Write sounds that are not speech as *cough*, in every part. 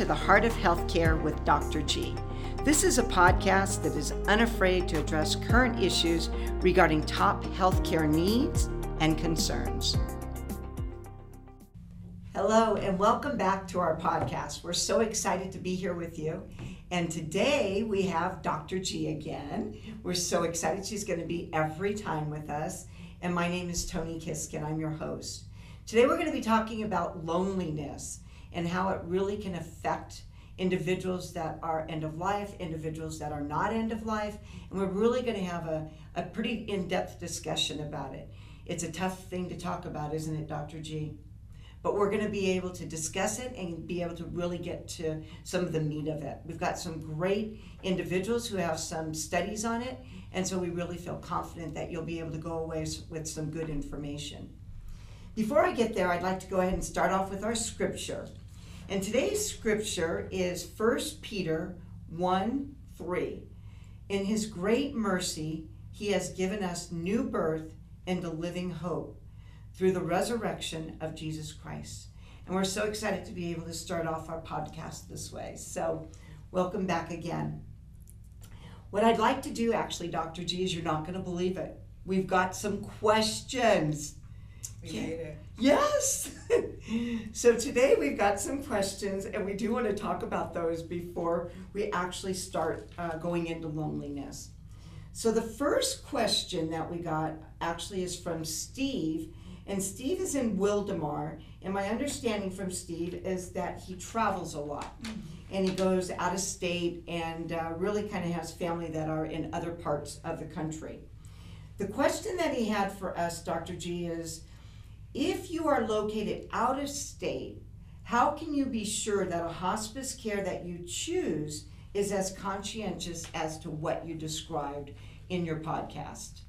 To the Heart of Healthcare with Dr. G. This is a podcast that is unafraid to address current issues regarding top healthcare needs and concerns. Hello, and welcome back to our podcast. We're so excited to be here with you. And today we have Dr. G again. We're so excited. She's going to be every time with us. And my name is Tony Kiskin. I'm your host. Today we're going to be talking about loneliness and how it really can affect individuals that are end of life, individuals that are not end of life, and we're really going to have a, a pretty in depth discussion about it. It's a tough thing to talk about, isn't it, Dr. G? But we're going to be able to discuss it and be able to really get to some of the meat of it. We've got some great individuals who have some studies on it, and so we really feel confident that you'll be able to go away with some good information. Before I get there, I'd like to go ahead and start off with our scripture. And today's scripture is 1 Peter 1 3. In his great mercy, he has given us new birth into living hope through the resurrection of Jesus Christ. And we're so excited to be able to start off our podcast this way. So, welcome back again. What I'd like to do, actually, Dr. G, is you're not going to believe it. We've got some questions. We made it. Yes. *laughs* so today we've got some questions, and we do want to talk about those before we actually start uh, going into loneliness. So the first question that we got actually is from Steve, and Steve is in Wildomar. And my understanding from Steve is that he travels a lot, and he goes out of state, and uh, really kind of has family that are in other parts of the country. The question that he had for us, Dr. G, is if you are located out of state, how can you be sure that a hospice care that you choose is as conscientious as to what you described in your podcast?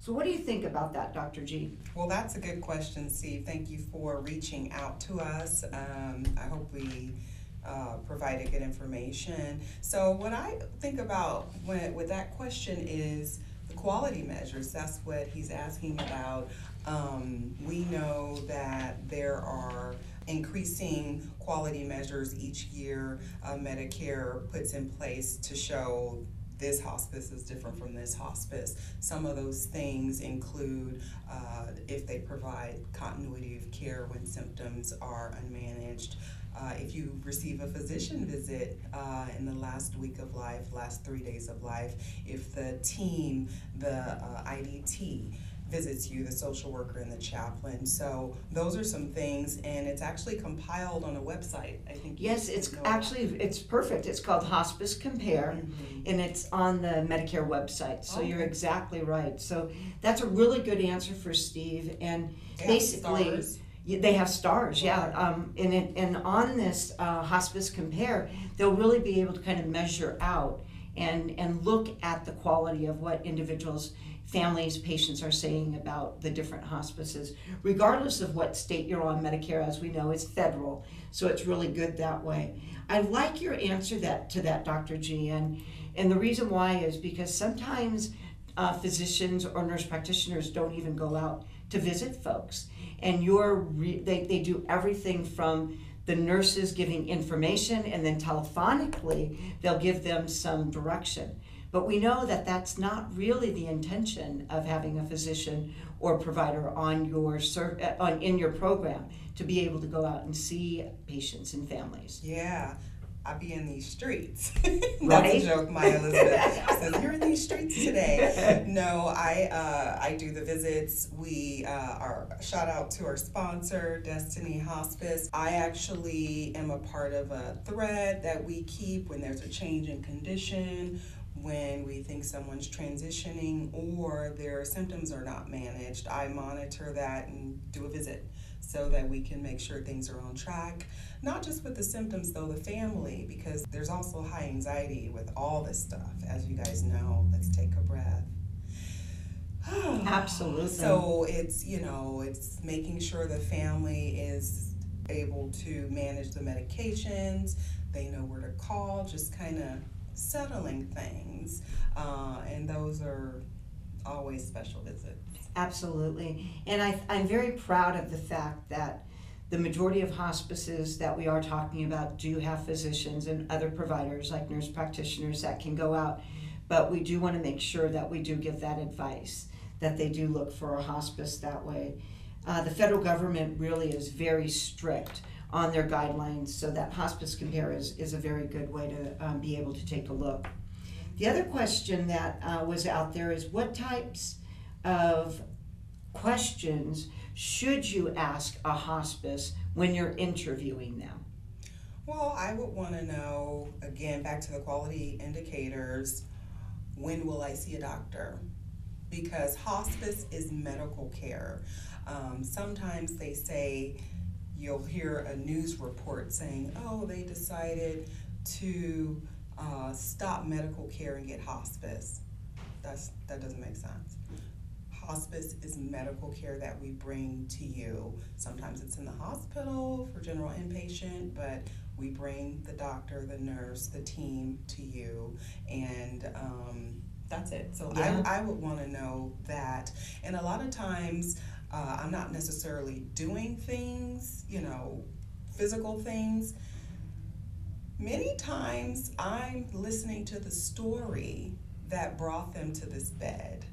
So, what do you think about that, Dr. G? Well, that's a good question, Steve. Thank you for reaching out to us. Um, I hope we uh, provided good information. So, what I think about when, with that question is quality measures. That's what he's asking about. Um, we know that there are increasing quality measures each year uh, Medicare puts in place to show this hospice is different from this hospice. Some of those things include uh, if they provide continuity of care when symptoms are unmanaged. Uh, if you receive a physician visit uh, in the last week of life, last three days of life, if the team, the uh, IDT, visits you, the social worker and the chaplain. So those are some things, and it's actually compiled on a website. I think. Yes, it's actually it's perfect. It's called Hospice Compare, mm-hmm. and it's on the Medicare website. So you're exactly right. So that's a really good answer for Steve, and they basically. Stars. They have stars, yeah. Um, and it, and on this uh, hospice compare, they'll really be able to kind of measure out and and look at the quality of what individuals families, patients are saying about the different hospices, regardless of what state you're on. Medicare, as we know, is federal, so it's really good that way. I like your answer that to that, Dr. G, and and the reason why is because sometimes uh, physicians or nurse practitioners don't even go out to visit folks, and you're re- they they do everything from the nurses giving information and then telephonically they'll give them some direction but we know that that's not really the intention of having a physician or provider on your uh, on in your program to be able to go out and see patients and families. Yeah. I be in these streets. *laughs* That's right? a joke, my Elizabeth *laughs* says. You're in these streets today. No, I uh, I do the visits. We uh, are shout out to our sponsor, Destiny Hospice. I actually am a part of a thread that we keep when there's a change in condition when we think someone's transitioning or their symptoms are not managed, I monitor that and do a visit so that we can make sure things are on track. Not just with the symptoms, though, the family, because there's also high anxiety with all this stuff. As you guys know, let's take a breath. *sighs* Absolutely. So it's, you know, it's making sure the family is able to manage the medications, they know where to call, just kind of settling things, uh, and those are always special visits. Absolutely. And I, I'm very proud of the fact that the majority of hospices that we are talking about do have physicians and other providers like nurse practitioners that can go out, but we do want to make sure that we do give that advice that they do look for a hospice that way. Uh, the federal government really is very strict on their guidelines, so that hospice compare is, is a very good way to um, be able to take a look. The other question that uh, was out there is what types of questions should you ask a hospice when you're interviewing them? Well, I would want to know, again, back to the quality indicators, when will I see a doctor? Because hospice is medical care. Um, sometimes they say, you'll hear a news report saying, oh, they decided to uh, stop medical care and get hospice. That's, that doesn't make sense. Hospice is medical care that we bring to you. Sometimes it's in the hospital for general inpatient, but we bring the doctor, the nurse, the team to you, and um, that's it. So Yeah. I, I would want to know that. And a lot of times, uh, I'm not necessarily doing things, you know, physical things. Many times I'm listening to the story that brought them to this bed,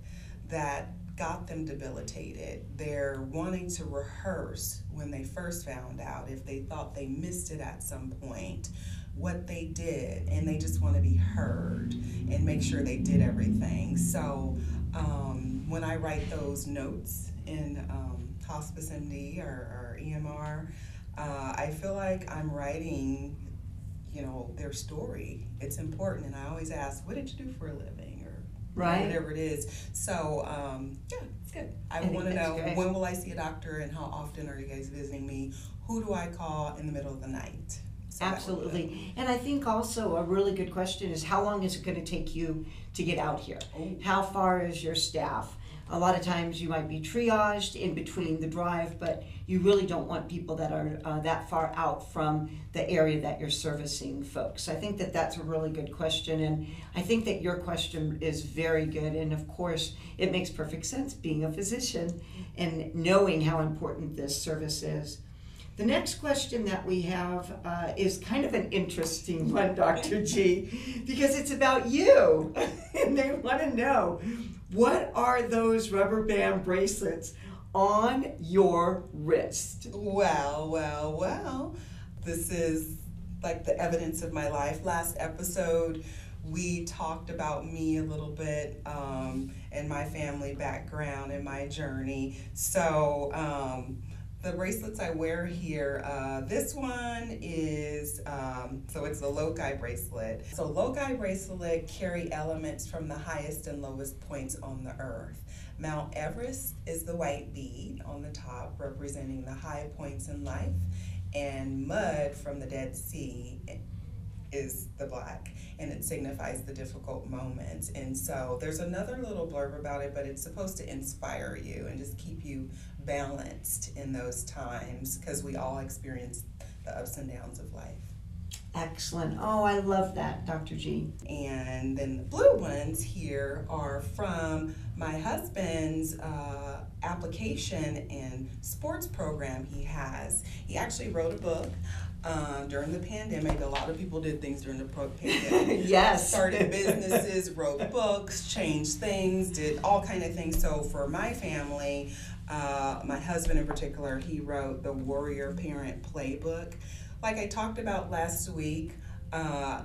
that got them debilitated. They're wanting to rehearse when they first found out, if they thought they missed it at some point, what they did, and they just want to be heard and make sure they did everything. So um, when I write those notes in um, Hospice MD or, or EMR, uh, I feel like I'm writing, you know, their story. It's important, and I always ask, "What did you do for a living?" Right. whatever it is. So um, yeah, it's good. I I want to know great. when will I see a doctor, and how often are you guys visiting me? Who do I call in the middle of the night? So that would be Absolutely. And I think also a really good question is how long is it going to take you to get out here? Oh. How far is your staff? A lot of times you might be triaged in between the drive, but you really don't want people that are uh, that far out from the area that you're servicing folks. I think that that's a really good question, and I think that your question is very good. And of course, it makes perfect sense being a physician and knowing how important this service is. The next question that we have uh, is kind of an interesting one, *laughs* Dr. G, because it's about you. *laughs* and they want to know what are those rubber band bracelets on your wrist? Well, well, well. This is like the evidence of my life. Last episode, we talked about me a little bit um, and my family background and my journey. So, um, the bracelets I wear here, uh, this one is, um, so it's the Lokai bracelet. So, Lokai bracelet carry elements from the highest and lowest points on the earth. Mount Everest is the white bead on the top, representing the high points in life, and mud from the Dead Sea is the black, and it signifies the difficult moments. And so there's another little blurb about it, but it's supposed to inspire you and just keep you balanced in those times because we all experience the ups and downs of life. Excellent. Oh, I love that, Dr. G. And then the blue ones here are from my husband's uh, application and sports program he has. He actually wrote a book um, during the pandemic. A lot of people did things during the pandemic. *laughs* yes. Started *laughs* businesses, wrote books, changed things, did all kind of things. So for my family, uh, my husband in particular, he wrote the Warrior Parent Playbook. Like I talked about last week, uh,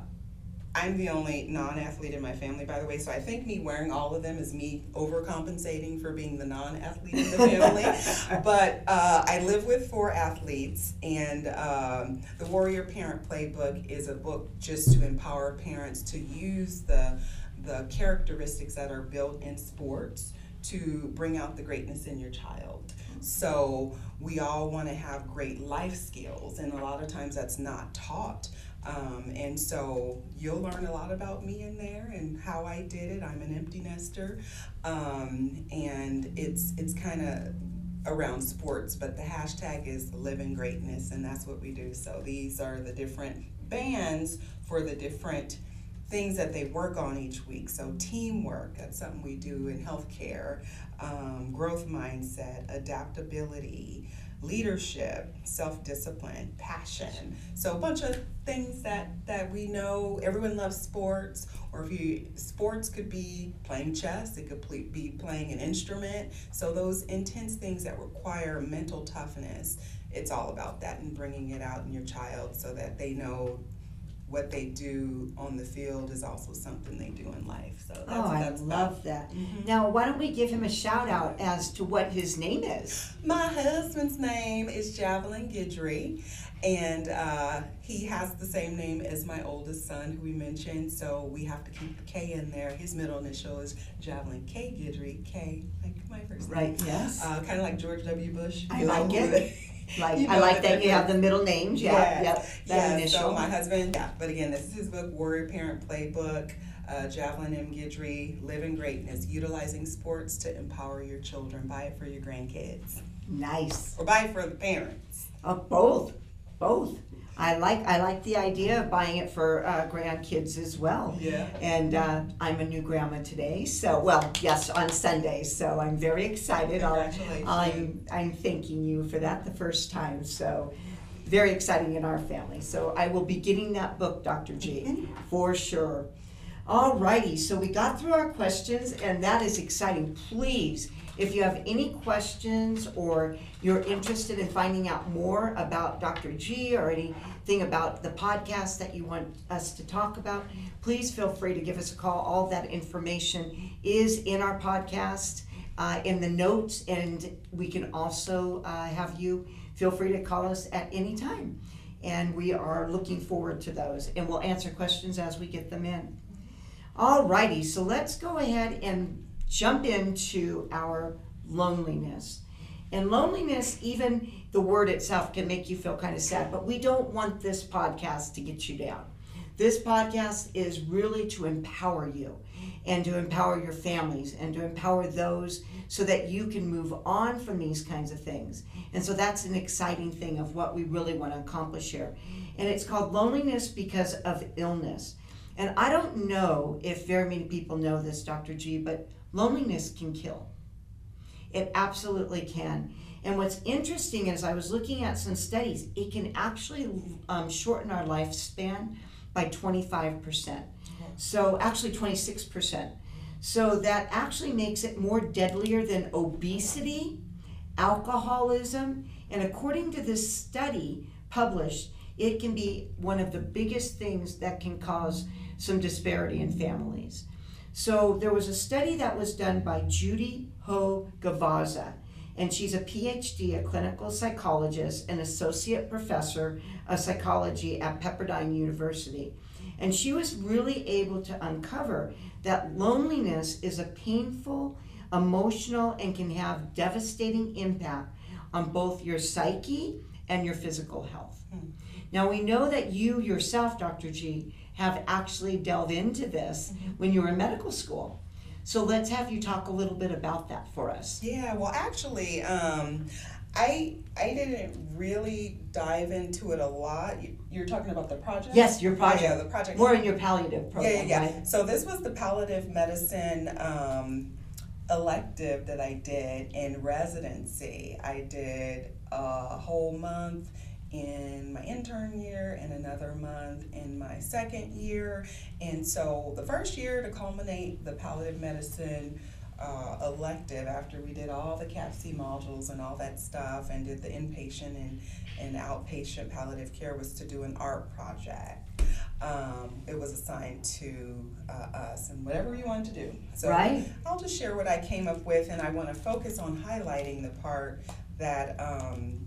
I'm the only non-athlete in my family, by the way. So I think me wearing all of them is me overcompensating for being the non-athlete in the family. *laughs* but uh, I live with four athletes, and um, the Warrior Parent Playbook is a book just to empower parents to use the the characteristics that are built in sports to bring out the greatness in your child. So we all want to have great life skills, and a lot of times that's not taught. Um, and so you'll learn a lot about me in there and how I did it. I'm an empty nester, um, and it's it's kind of around sports, but the hashtag is live in greatness, and that's what we do. So these are the different bands for the different things that they work on each week. So teamwork, that's something we do in healthcare. Um, growth mindset, adaptability, leadership, self discipline, passion. So a bunch of things that that we know. Everyone loves sports, or if you sports could be playing chess, it could be playing an instrument. So those intense things that require mental toughness. It's all about that and bringing it out in your child so that they know what they do on the field is also something they do in life. So that's oh, what I love that. Mhm. Now, why don't we give him a shout out as to what his name is? My husband's name is Javelin Guidry, and uh, he has the same name as my oldest son, who we mentioned. So we have to keep the K in there. His middle initial is Javelin K Guidry. K, like my first name. Right, yes. Uh, kind of like George W. Bush. I like know, it. *laughs* Like, you I like that you have the middle names, yeah, Yes, yep, that yeah, initial. so my husband, yeah, but again, this is his book, Warrior Parent Playbook, uh, Javelin M. Guidry, Living Greatness, Utilizing Sports to Empower Your Children. Buy it for your grandkids, Nice. or buy it for the parents. Uh, both, both. I like, I like the idea of buying it for uh, grandkids as well. Yeah. And uh, I'm a new grandma today, so, well, yes, on Sundays, so I'm very excited. I'll- Congratulations. I'm, I'm thanking you for that the first time, so very exciting in our family. So I will be getting that book, Dr. G, for sure. All righty, so we got through our questions, and that is exciting. Please, if you have any questions or you're interested in finding out more about Dr. G or anything about the podcast that you want us to talk about, please feel free to give us a call. All that information is in our podcast, uh, in the notes, and we can also uh, have you feel free to call us at any time. And we are looking forward to those, and we'll answer questions as we get them in. All righty, so let's go ahead and jump into our loneliness. And loneliness, even the word itself can make you feel kind of sad, but we don't want this podcast to get you down. This podcast is really to empower you and to empower your families and to empower those so that you can move on from these kinds of things. And so that's an exciting thing of what we really want to accomplish here. And it's called loneliness because of illness. And I don't know if very many people know this, Dr. G, but loneliness can kill. It absolutely can. And what's interesting is I was looking at some studies, it can actually um, shorten our lifespan by 25%. So, actually, 26%. So, that actually makes it more deadlier than obesity, alcoholism, and according to this study published, it can be one of the biggest things that can cause some disparity in families. So there was a study that was done by Judy Ho Gavaza, and she's a PhD, a clinical psychologist, and associate professor of psychology at Pepperdine University. And she was really able to uncover that loneliness is a painful, emotional, and can have devastating impact on both your psyche and your physical health. Hmm. Now we know that you yourself, Dr. G, have actually delved into this when you were in medical school. So let's have you talk a little bit about that for us. Yeah, well, actually, um, I I didn't really dive into it a lot. You, you're talking about the project. Yes, your project. Yeah, the project. More in your palliative Yeah, yeah, yeah. right? So this was the palliative medicine um, elective that I did in residency. I did a whole month in my intern year and another month in my second year. And so the first year to culminate the palliative medicine uh, elective after we did all the CAPC modules and all that stuff and did the inpatient and, and outpatient palliative care was to do an art project. Um, it was assigned to uh, us and whatever you wanted to do. So Right. I'll just share what I came up with and I want to focus on highlighting the part that um,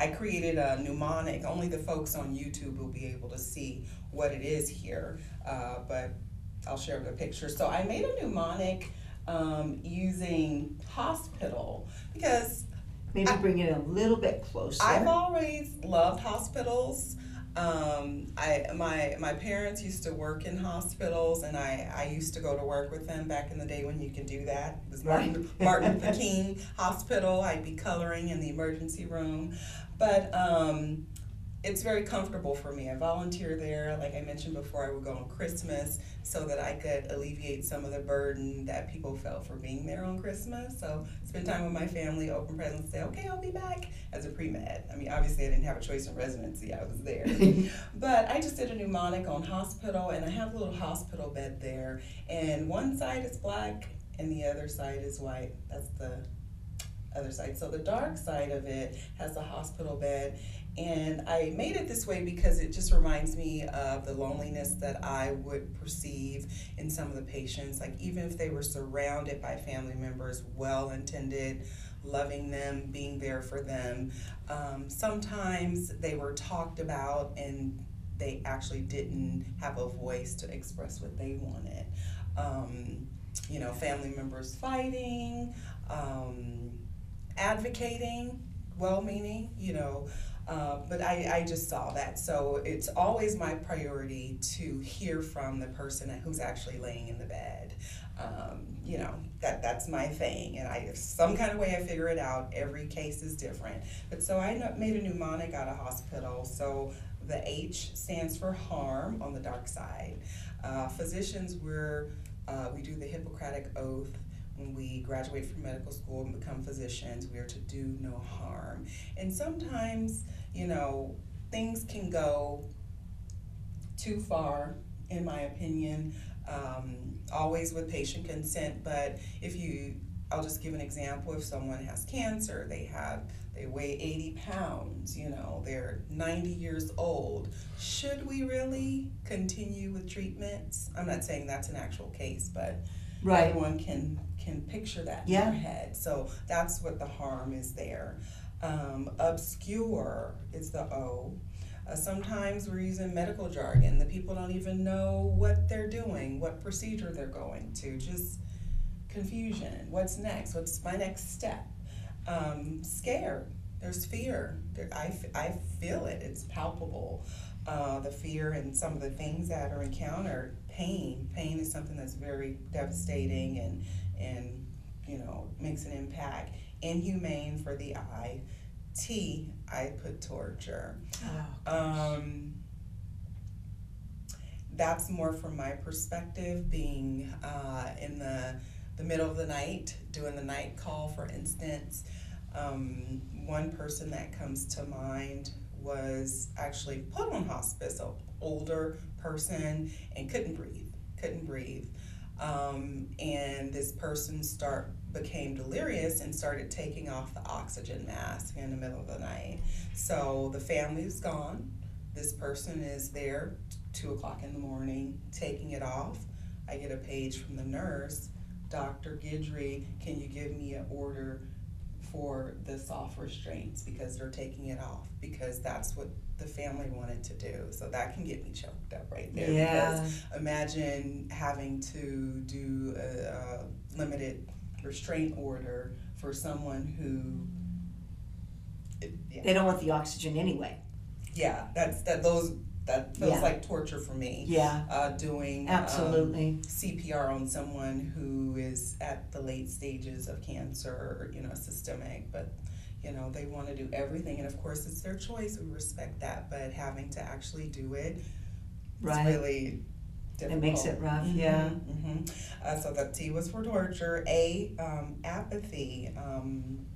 I created a mnemonic. Only the folks on YouTube will be able to see what it is here, uh, but I'll share the picture. So I made a mnemonic um, using hospital because Maybe I- bring it a little bit closer. I've always loved hospitals. Um, I my my parents used to work in hospitals, and I, I used to go to work with them back in the day when you could do that. It was Martin, Right. *laughs* Martin Luther King Hospital. I'd be coloring in the emergency room, but um, it's very comfortable for me. I volunteer there. Like I mentioned before, I would go on Christmas so that I could alleviate some of the burden that people felt for being there on Christmas. So spend time with my family, open presents, say, okay, I'll be back as a pre-med. I mean, obviously I didn't have a choice in residency, I was there. *laughs* but I just did a mnemonic on hospital and I have a little hospital bed there. And one side is black and the other side is white. That's the other side. So the dark side of it has a hospital bed and I made it this way because it just reminds me of the loneliness that I would perceive in some of the patients. Like, even if they were surrounded by family members, well intended, loving them, being there for them, um, sometimes they were talked about and they actually didn't have a voice to express what they wanted. Um, you know, family members fighting, um, advocating, well meaning, you know. Uh, but I, I just saw that. So it's always my priority to hear from the person who's actually laying in the bed. Um, you know, that that's my thing. And I some kind of way I figure it out. Every case is different. But so I made a mnemonic out of hospital. So the H stands for harm on the dark side. Uh, physicians, we're, uh, we do the Hippocratic Oath when we graduate from medical school and become physicians, we are to do no harm. And sometimes you know, things can go too far, in my opinion, um, always with patient consent. But if you, I'll just give an example. If someone has cancer, they have, they weigh 80 pounds, you know, they're 90 years old. Should we really continue with treatments? I'm not saying that's an actual case, but right. everyone can can picture that in their head. So that's what the harm is there. Um, obscure is the O. Uh, sometimes we're using medical jargon. The people don't even know what they're doing, what procedure they're going to. Just confusion. What's next? What's my next step? Um, scared. There's fear. There, I, I feel it. It's palpable. Uh, the fear and some of the things that are encountered. Pain. Pain is something that's very devastating and and you know makes an impact inhumane for the eye. T, I put torture. Oh, um, that's more from my perspective, being uh, in the the middle of the night, doing the night call, for instance. Um, one person that comes to mind was actually put on hospice, an older person, and couldn't breathe, couldn't breathe. Um, and this person start became delirious and started taking off the oxygen mask in the middle of the night. So the family is gone. This person is there two o'clock in the morning taking it off. I get a page from the nurse, Dr. Guidry, can you give me an order for the soft restraints because they're taking it off because that's what the family wanted to do. So that can get me choked up right there. Yeah. Because imagine having to do a, a limited restraint order for someone who. Yeah. They don't want the oxygen anyway. Yeah, that's that. Those that feels yeah. like torture for me. Yeah. Uh, doing um, absolutely um, CPR on someone who is at the late stages of cancer, or, you know, systemic, but you know they want to do everything, and of course it's their choice. We respect that, but having to actually do it, right. really difficult. It makes it rough, mm-hmm, yeah. Mm-hmm. Uh, so the T was for torture. A, um, apathy. Um,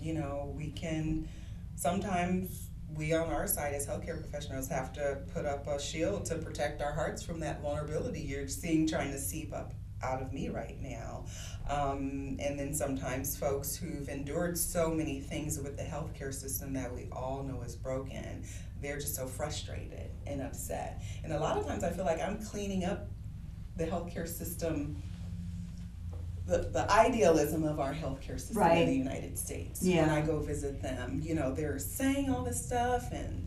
you know, we can sometimes we on our side as healthcare professionals have to put up a shield to protect our hearts from that vulnerability you're seeing trying to seep up out of me right now. Um, and then sometimes folks who've endured so many things with the healthcare system that we all know is broken, they're just so frustrated and upset. And a lot of times I feel like I'm cleaning up the healthcare system. The, the idealism of our healthcare system right. in the United States. Yeah. When I go visit them, you know, they're saying all this stuff and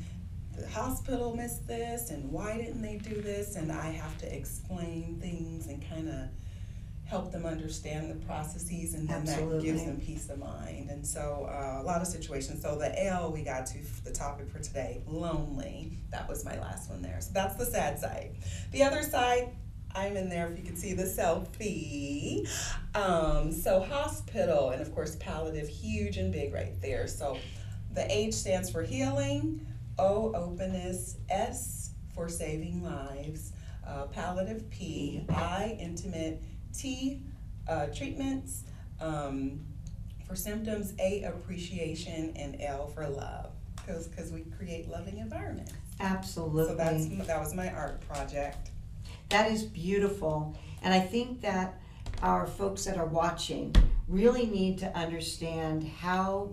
the hospital missed this and why didn't they do this and I have to explain things and kind of help them understand the processes and then Absolutely. that gives them peace of mind and so uh, a lot of situations so the l we got to the topic for today lonely that was my last one there so that's the sad side the other side I'm in there if you can see the selfie. Um, so hospital and of course palliative, huge and big right there. So the H stands for healing. O openness, S for saving lives, uh, palliative P, I intimate, T uh, treatments um, for symptoms, A appreciation, and L for love. Because we create loving environments. Absolutely. So that's that was my art project. That is beautiful. And I think that our folks that are watching really need to understand how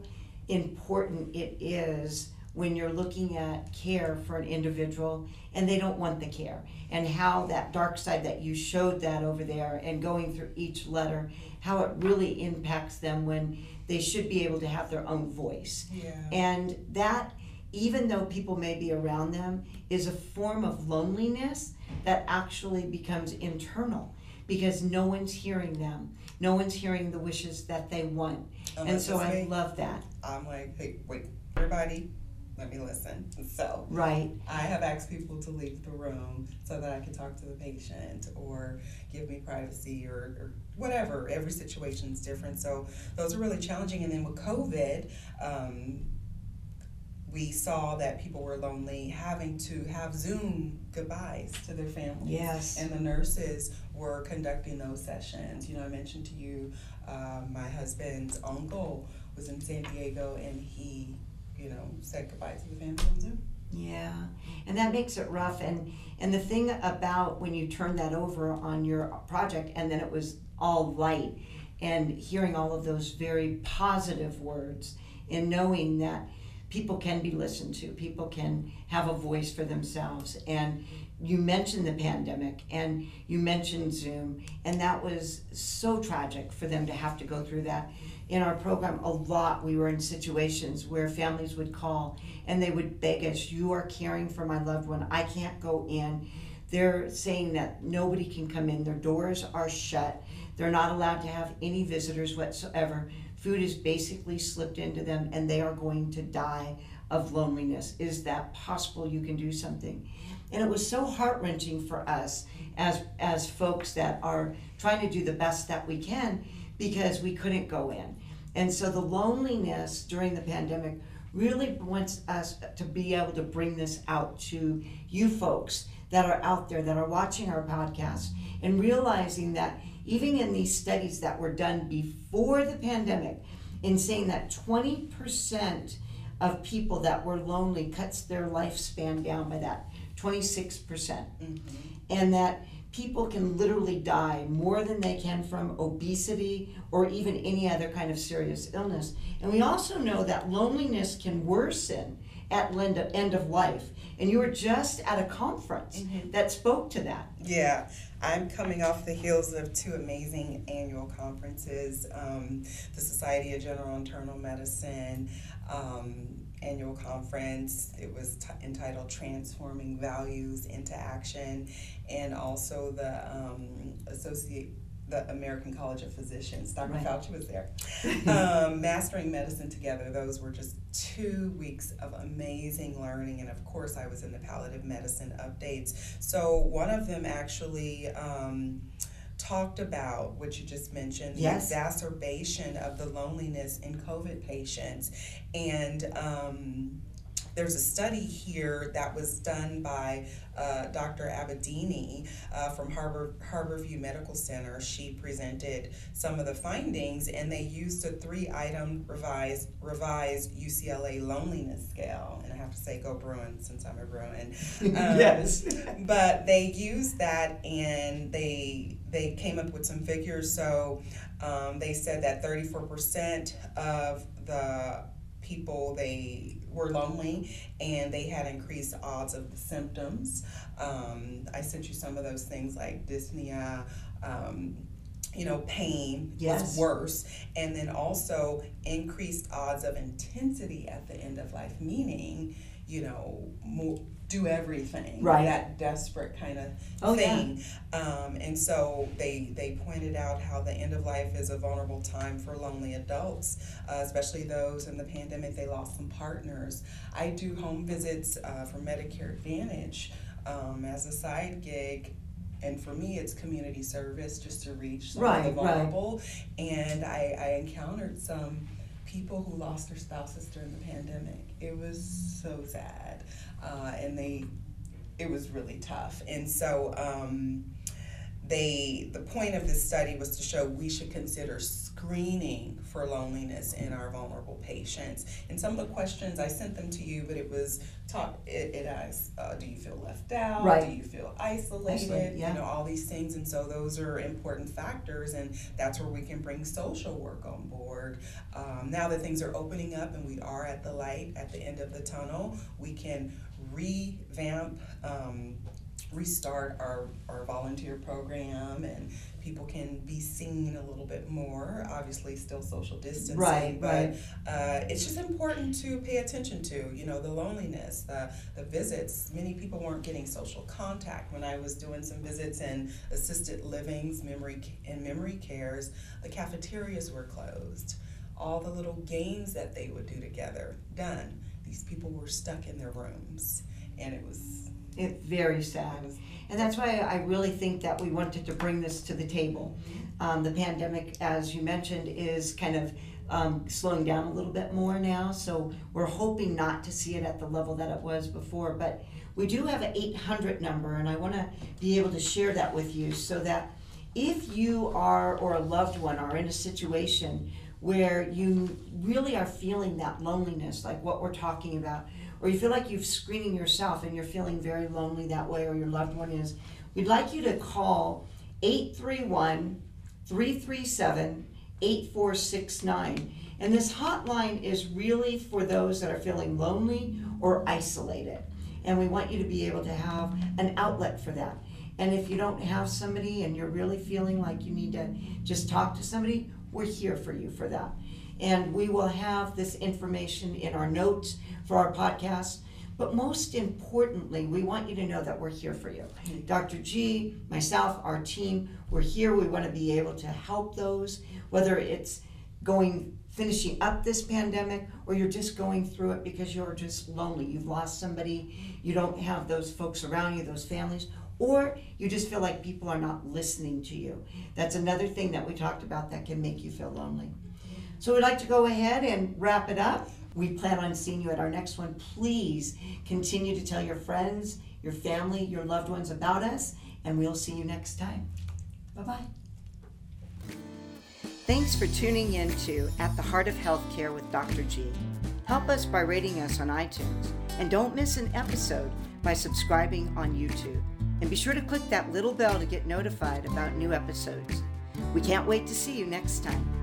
important it is when you're looking at care for an individual and they don't want the care. And how that dark side that you showed that over there and going through each letter how it really impacts them when they should be able to have their own voice. Yeah. and that even though people may be around them is a form of loneliness that actually becomes internal because no one's hearing them. No one's hearing the wishes that they want. Oh, and so i love that. I'm like, hey, wait, everybody, let me listen. So right I have asked people to leave the room so that I can talk to the patient or give me privacy or, or whatever. Every situation is different. So those are really challenging. And then with COVID, um, we saw that people were lonely, having to have Zoom goodbyes to their families. yes And the nurses were conducting those sessions. You know, I mentioned to you, uh, my husband's uncle was in San Diego and he, you know, said goodbye to the family Zoom. Yeah, and that makes it rough. And and the thing about when you turn that over on your project, and then it was all light, and hearing all of those very positive words, and knowing that people can be listened to, people can have a voice for themselves, and you mentioned the pandemic and you mentioned Zoom, and that was so tragic for them to have to go through that. In our program, a lot we were in situations where families would call and they would beg us, You are caring for my loved one. I can't go in. They're saying that nobody can come in, their doors are shut. They're not allowed to have any visitors whatsoever. Food is basically slipped into them, and they are going to die of loneliness. Is that possible? You can do something. And it was so heart wrenching for us as, as folks that are trying to do the best that we can because we couldn't go in. And so the loneliness during the pandemic really wants us to be able to bring this out to you folks that are out there that are watching our podcast and realizing that even in these studies that were done before the pandemic in saying that 20% of people that were lonely cuts their lifespan down by that 26% mm-hmm. and that people can literally die more than they can from obesity or even any other kind of serious illness. And we also know that loneliness can worsen at end of, end of life. And you were just at a conference that spoke to that. Yeah, I'm coming off the heels of two amazing annual conferences um, the Society of General Internal Medicine um, annual conference. It was t- entitled Transforming Values into Action, and also the um, Associate. The American College of Physicians, Dr. Right. Fauci was there. *laughs* um, Mastering Medicine Together, those were just two weeks of amazing learning. And of course, I was in the palliative medicine updates. So, one of them actually um, talked about what you just mentioned Yes. the exacerbation of the loneliness in COVID patients. And um, there's a study here that was done by uh, Dr. Abedini uh, from Harbor Harborview Medical Center. She presented some of the findings, and they used a three-item revised revised UCLA loneliness scale. And I have to say, go Bruin, since I'm a Bruin. *laughs* Um, yes. *laughs* but they used that and they they came up with some figures so um, they said that 34% of the people they were lonely and they had increased odds of the symptoms um, i sent you some of those things like dyspnea um, you know pain Yes. was worse and then also increased odds of intensity at the end of life meaning you know more, do everything Right. that desperate kind of Oh, yeah. thing um, and so they they pointed out how the end of life is a vulnerable time for lonely adults uh, especially those in the pandemic they lost some partners i do home visits uh, for medicare advantage um, as a side gig and for me it's community service just to reach some of Right, the right. vulnerable and I, I encountered some people who lost their spouses during the pandemic. It was so sad, uh, and they, it was really tough. And so um, they, the point of this study was to show we should consider screening for loneliness in our vulnerable patients. And some of the questions I sent them to you, but it was talk. It, it asks, uh, do you feel left out? Right. Do you feel isolated? Isolated, yeah. You know all these things, and so those are important factors, and that's where we can bring social work on board. Um, now that things are opening up and we are at the light at the end of the tunnel, we can revamp. Um, restart our, our volunteer program and people can be seen a little bit more obviously still social distancing Right, but right. uh, it's just important to pay attention to you know the loneliness the, the visits many people weren't getting social contact when i was doing some visits in assisted livings memory and memory cares the cafeterias were closed all the little games that they would do together done these people were stuck in their rooms and it was It's very sad. it was And that's why I really think that we wanted to bring this to the table. Um, the pandemic, as you mentioned, is kind of um, slowing down a little bit more now, so we're hoping not to see it at the level that it was before. But we do have an 800 number, and I want to be able to share that with you so that if you are or a loved one are in a situation where you really are feeling that loneliness, like what we're talking about, or you feel like you're screening yourself and you're feeling very lonely that way, or your loved one is, we'd like you to call 831 337 8469. And this hotline is really for those that are feeling lonely or isolated. And we want you to be able to have an outlet for that. And if you don't have somebody and you're really feeling like you need to just talk to somebody, we're here for you for that. And we will have this information in our notes for our podcast. But most importantly, we want you to know that we're here for you. Dr. G, myself, our team, we're here. We want to be able to help those, whether it's going finishing up this pandemic or you're just going through it because you're just lonely. You've lost somebody, you don't have those folks around you, those families, or you just feel like people are not listening to you. That's another thing that we talked about that can make you feel lonely. So we'd like to go ahead and wrap it up. We plan on seeing you at our next one. Please continue to tell your friends, your family, your loved ones about us, and we'll see you next time. Bye bye. Thanks for tuning in to At the Heart of Healthcare with Dr. G. Help us by rating us on iTunes, and don't miss an episode by subscribing on YouTube. And be sure to click that little bell to get notified about new episodes. We can't wait to see you next time.